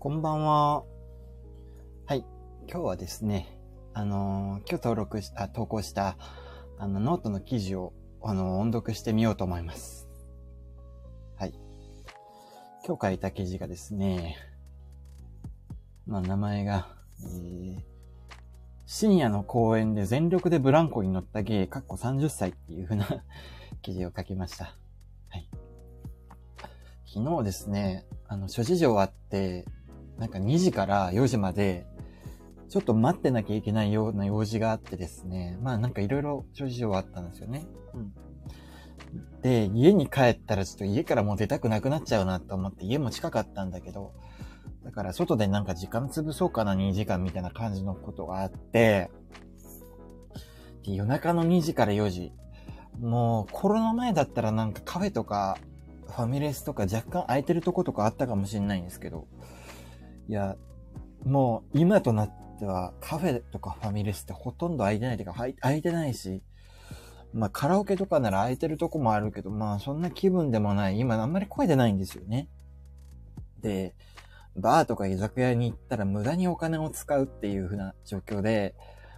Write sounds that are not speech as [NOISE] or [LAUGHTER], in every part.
こんばんは。はい。今日はですね、あのー、今日登録し、あ、投稿した、あの、ノートの記事を、あのー、音読してみようと思います。はい。今日書いた記事がですね、まあ、名前が、えー、深夜の公園で全力でブランコに乗った芸、かっこ30歳っていう風な [LAUGHS] 記事を書きました。はい。昨日ですね、あの、諸事情あって、なんか2時から4時まで、ちょっと待ってなきゃいけないような用事があってですね。まあなんかいろいろ諸事情あったんですよね。うん。で、家に帰ったらちょっと家からもう出たくなくなっちゃうなと思って家も近かったんだけど、だから外でなんか時間潰そうかな2時間みたいな感じのことがあって、で夜中の2時から4時。もうコロナ前だったらなんかカフェとかファミレスとか若干空いてるとことかあったかもしれないんですけど、いや、もう今となってはカフェとかファミレスってほとんど空いてないというか、空いてないし、まあカラオケとかなら空いてるとこもあるけど、まあそんな気分でもない。今あんまり声出ないんですよね。で、バーとか居酒屋に行ったら無駄にお金を使うっていう風な状況で、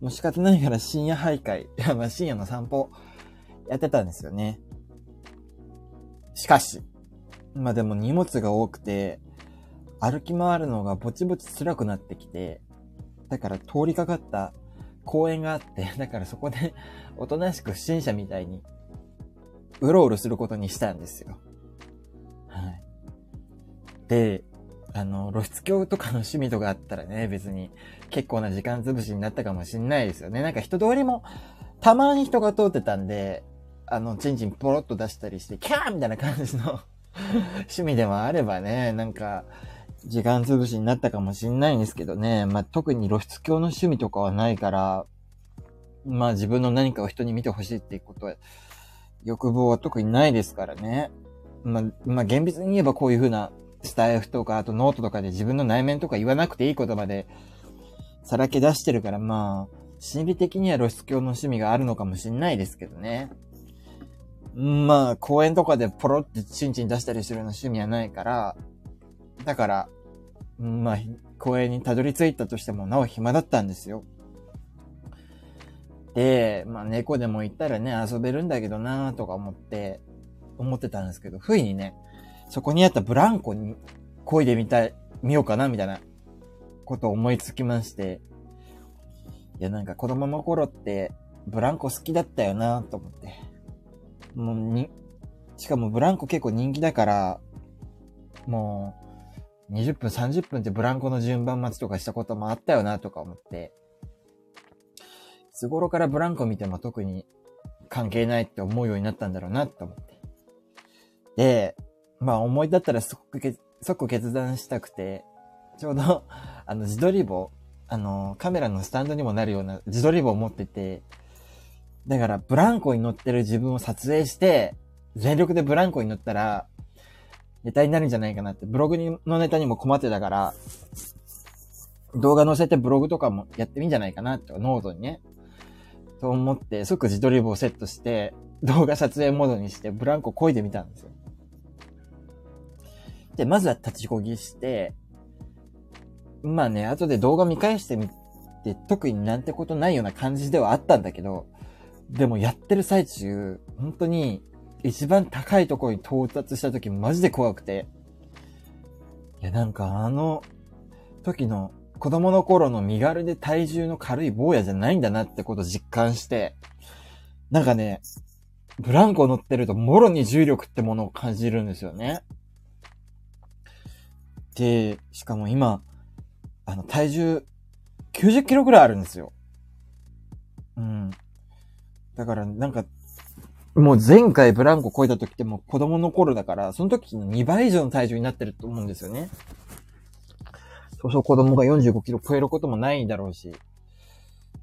もう仕方ないから深夜徘徊、[LAUGHS] まあ深夜の散歩やってたんですよね。しかし、まあでも荷物が多くて、歩き回るのがぼちぼち辛くなってきて、だから通りかかった公園があって、[LAUGHS] だからそこで [LAUGHS] おとなしく不審者みたいに、うろうろすることにしたんですよ。はい。で、あの、露出鏡とかの趣味とかあったらね、別に結構な時間潰しになったかもしんないですよね。なんか人通りも、たまに人が通ってたんで、あの、チンチンポロッと出したりして、キャーみたいな感じの [LAUGHS] 趣味でもあればね、なんか、時間潰しになったかもしんないんですけどね。まあ、特に露出鏡の趣味とかはないから、まあ自分の何かを人に見てほしいっていうことは、欲望は特にないですからね。まあ、まあ厳密に言えばこういう風なスタエフとか、あとノートとかで自分の内面とか言わなくていい言葉で、さらけ出してるから、まあ、心理的には露出狂の趣味があるのかもしんないですけどね。まあ、公園とかでポロってチンチン出したりするような趣味はないから、だから、まあ、公園にたどり着いたとしてもなお暇だったんですよ。で、まあ猫でもいたらね、遊べるんだけどなとか思って、思ってたんですけど、不意にね、そこにあったブランコに漕いでみたい、見ようかなみたいなことを思いつきまして、いやなんか子供の頃ってブランコ好きだったよなと思って。もうに、しかもブランコ結構人気だから、もう、20分、30分ってブランコの順番待ちとかしたこともあったよなとか思って、いつ頃からブランコ見ても特に関係ないって思うようになったんだろうなって思って。で、まあ思い立ったら即即決断したくて、ちょうど、[LAUGHS] あの自撮り棒、あの、カメラのスタンドにもなるような自撮り棒を持ってて、だからブランコに乗ってる自分を撮影して、全力でブランコに乗ったら、ネタになるんじゃないかなって、ブログのネタにも困ってたから、動画載せてブログとかもやってみんじゃないかなって、ノートにね。と思って、即自撮り棒をセットして、動画撮影モードにして、ブランコ漕いでみたんですよ。で、まずは立ちこぎして、まあね、後で動画見返してみて、特になんてことないような感じではあったんだけど、でもやってる最中、本当に一番高いところに到達した時マジで怖くて。いや、なんかあの時の子供の頃の身軽で体重の軽い坊やじゃないんだなってことを実感して、なんかね、ブランコ乗ってるともろに重力ってものを感じるんですよね。で、しかも今、あの、体重90キロぐらいあるんですよ。うん。だから、なんか、もう前回ブランコ超えた時ってもう子供の頃だから、その時の2倍以上の体重になってると思うんですよね。そうそう子供が45キロ超えることもないだろうし。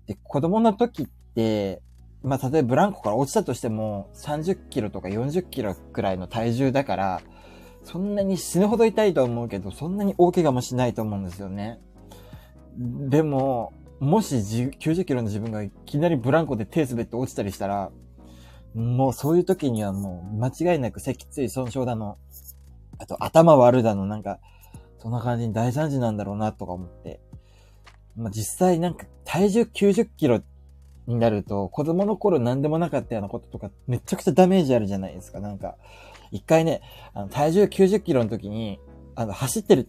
で、子供の時って、まあ、例えばブランコから落ちたとしても30キロとか40キロくらいの体重だから、そんなに死ぬほど痛いと思うけど、そんなに大怪我もしないと思うんですよね。でも、もし90キロの自分がいきなりブランコで手滑って落ちたりしたら、もうそういう時にはもう間違いなく脊椎損傷だの、あと頭割るだの、なんか、そんな感じに大惨事なんだろうなとか思って。まあ、実際なんか体重90キロになると、子供の頃何でもなかったようなこととか、めちゃくちゃダメージあるじゃないですか。なんか、一回ね、あの体重90キロの時に、あの、走ってる、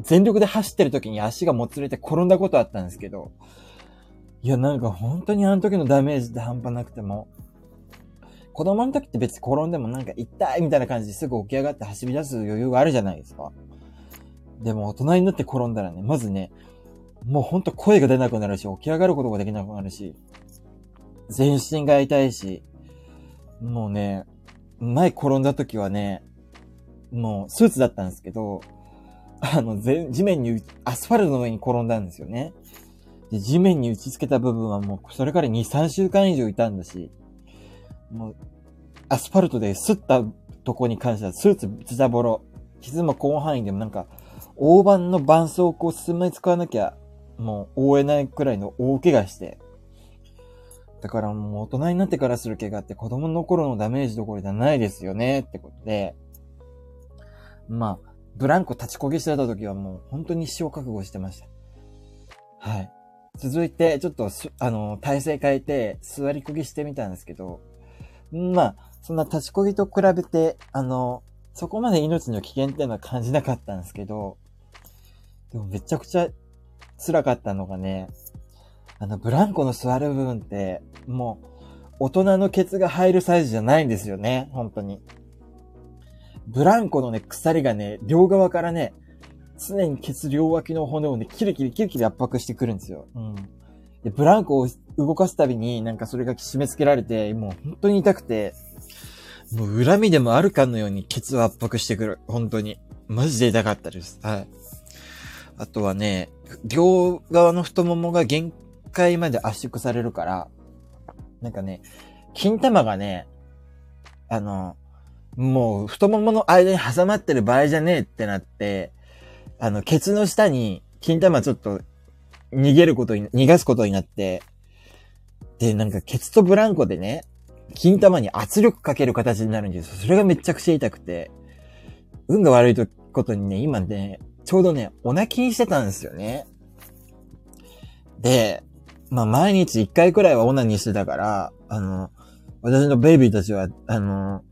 全力で走ってる時に足がもつれて転んだことあったんですけど、いや、なんか本当にあの時のダメージって半端なくても、子供の時って別に転んでもなんか痛いみたいな感じですぐ起き上がって走り出す余裕があるじゃないですか。でも大人になって転んだらね、まずね、もうほんと声が出なくなるし、起き上がることができなくなるし、全身が痛いし、もうね、前転んだ時はね、もうスーツだったんですけど、あの、地面に、アスファルトの上に転んだんですよね。で、地面に打ち付けた部分はもう、それから2、3週間以上いたんだし、もう、アスファルトで擦ったとこに関しては、スーツズタボロ、傷も広範囲でもなんか、大判の絆創膏を進め使わなきゃ、もう、覆えないくらいの大怪我して、だからもう大人になってからする怪我って子供の頃のダメージどころじゃないですよね。ってことで、まあ、ブランコ立ちこぎしてた時はもう本当に一生覚悟してました。はい。続いて、ちょっとあの、体勢変えて座りこぎしてみたんですけど、まあ、そんな立ちこぎと比べて、あの、そこまで命の危険っていうのは感じなかったんですけど、でもめちゃくちゃ辛かったのがね、あの、ブランコの座る部分って、もう、大人のケツが入るサイズじゃないんですよね、本当に。ブランコのね、鎖がね、両側からね、常にケツ両脇の骨をね、キリキリキリキリ圧迫してくるんですよ。うん。で、ブランコを動かすたびになんかそれが締め付けられて、もう本当に痛くて、もう恨みでもあるかのようにケツを圧迫してくる。本当に。マジで痛かったです。はい。あとはね、両側の太ももが限界まで圧縮されるから、なんかね、金玉がね、あの、もう太ももの間に挟まってる場合じゃねえってなって、あの、ケツの下に金玉ちょっと逃げることに、逃がすことになって、で、なんかケツとブランコでね、金玉に圧力かける形になるんですよ。それがめちゃくちゃ痛くて、運が悪いことにね、今ね、ちょうどね、お泣きにしてたんですよね。で、まあ、毎日一回くらいはオナニーしてたから、あの、私のベイビーたちは、あの、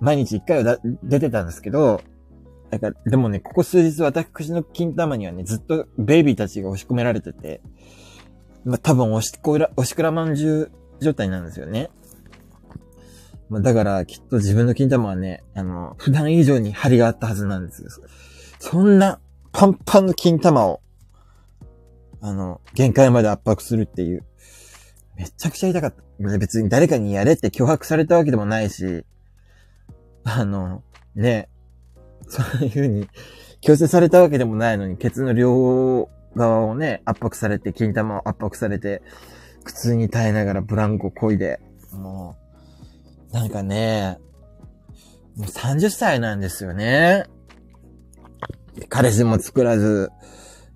毎日一回は出てたんですけど、だから、でもね、ここ数日私の金玉にはね、ずっとベイビーたちが押し込められてて、まあ、多分押しこら、押しくらまんじゅう状態なんですよね。まあ、だから、きっと自分の金玉はね、あの、普段以上に張りがあったはずなんですよ。そんな、パンパンの金玉を、あの、限界まで圧迫するっていう。めちゃくちゃ痛かった。別に誰かにやれって脅迫されたわけでもないし、あの、ね、そういうふうに強制されたわけでもないのに、ケツの両側をね、圧迫されて、金玉を圧迫されて、苦痛に耐えながらブランコ漕いで、もう、なんかね、もう30歳なんですよね。彼氏も作らず、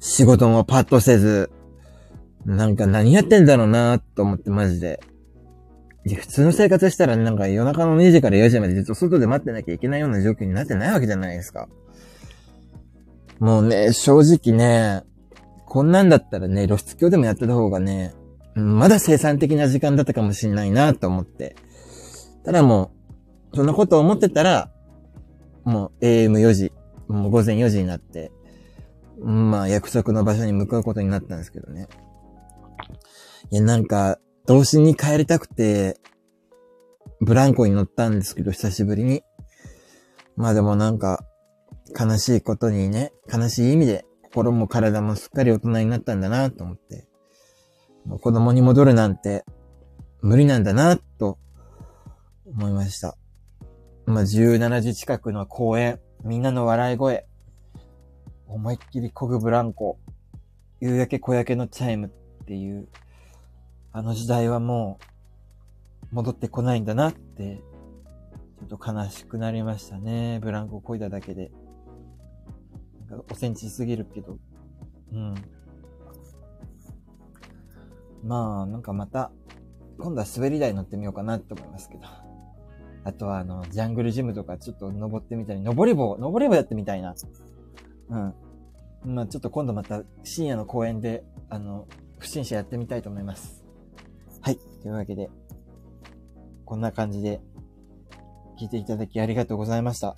仕事もパッとせず、なんか何やってんだろうなと思ってマジで。普通の生活したらなんか夜中の2時から4時までずっと外で待ってなきゃいけないような状況になってないわけじゃないですか。もうね、正直ね、こんなんだったらね、露出狂でもやってた方がね、まだ生産的な時間だったかもしんないなと思って。ただもう、そんなこと思ってたら、もう AM4 時、もう午前4時になって、まあ、約束の場所に向かうことになったんですけどね。いや、なんか、童心に帰りたくて、ブランコに乗ったんですけど、久しぶりに。まあでもなんか、悲しいことにね、悲しい意味で、心も体もすっかり大人になったんだなと思って、子供に戻るなんて、無理なんだなと、思いました。まあ、17時近くの公園、みんなの笑い声、思いっきり漕ぐブランコ、夕焼け小焼けのチャイムっていう、あの時代はもう、戻ってこないんだなって、ちょっと悲しくなりましたね。ブランコ漕いだだけで。なんか、おセンチすぎるけど。うん。まあ、なんかまた、今度は滑り台乗ってみようかなって思いますけど。あとは、あの、ジャングルジムとかちょっと登ってみたり、登り棒、登り棒やってみたいな。うん。まあちょっと今度また深夜の公演で、あの、不審者やってみたいと思います。はい。というわけで、こんな感じで聞いていただきありがとうございました。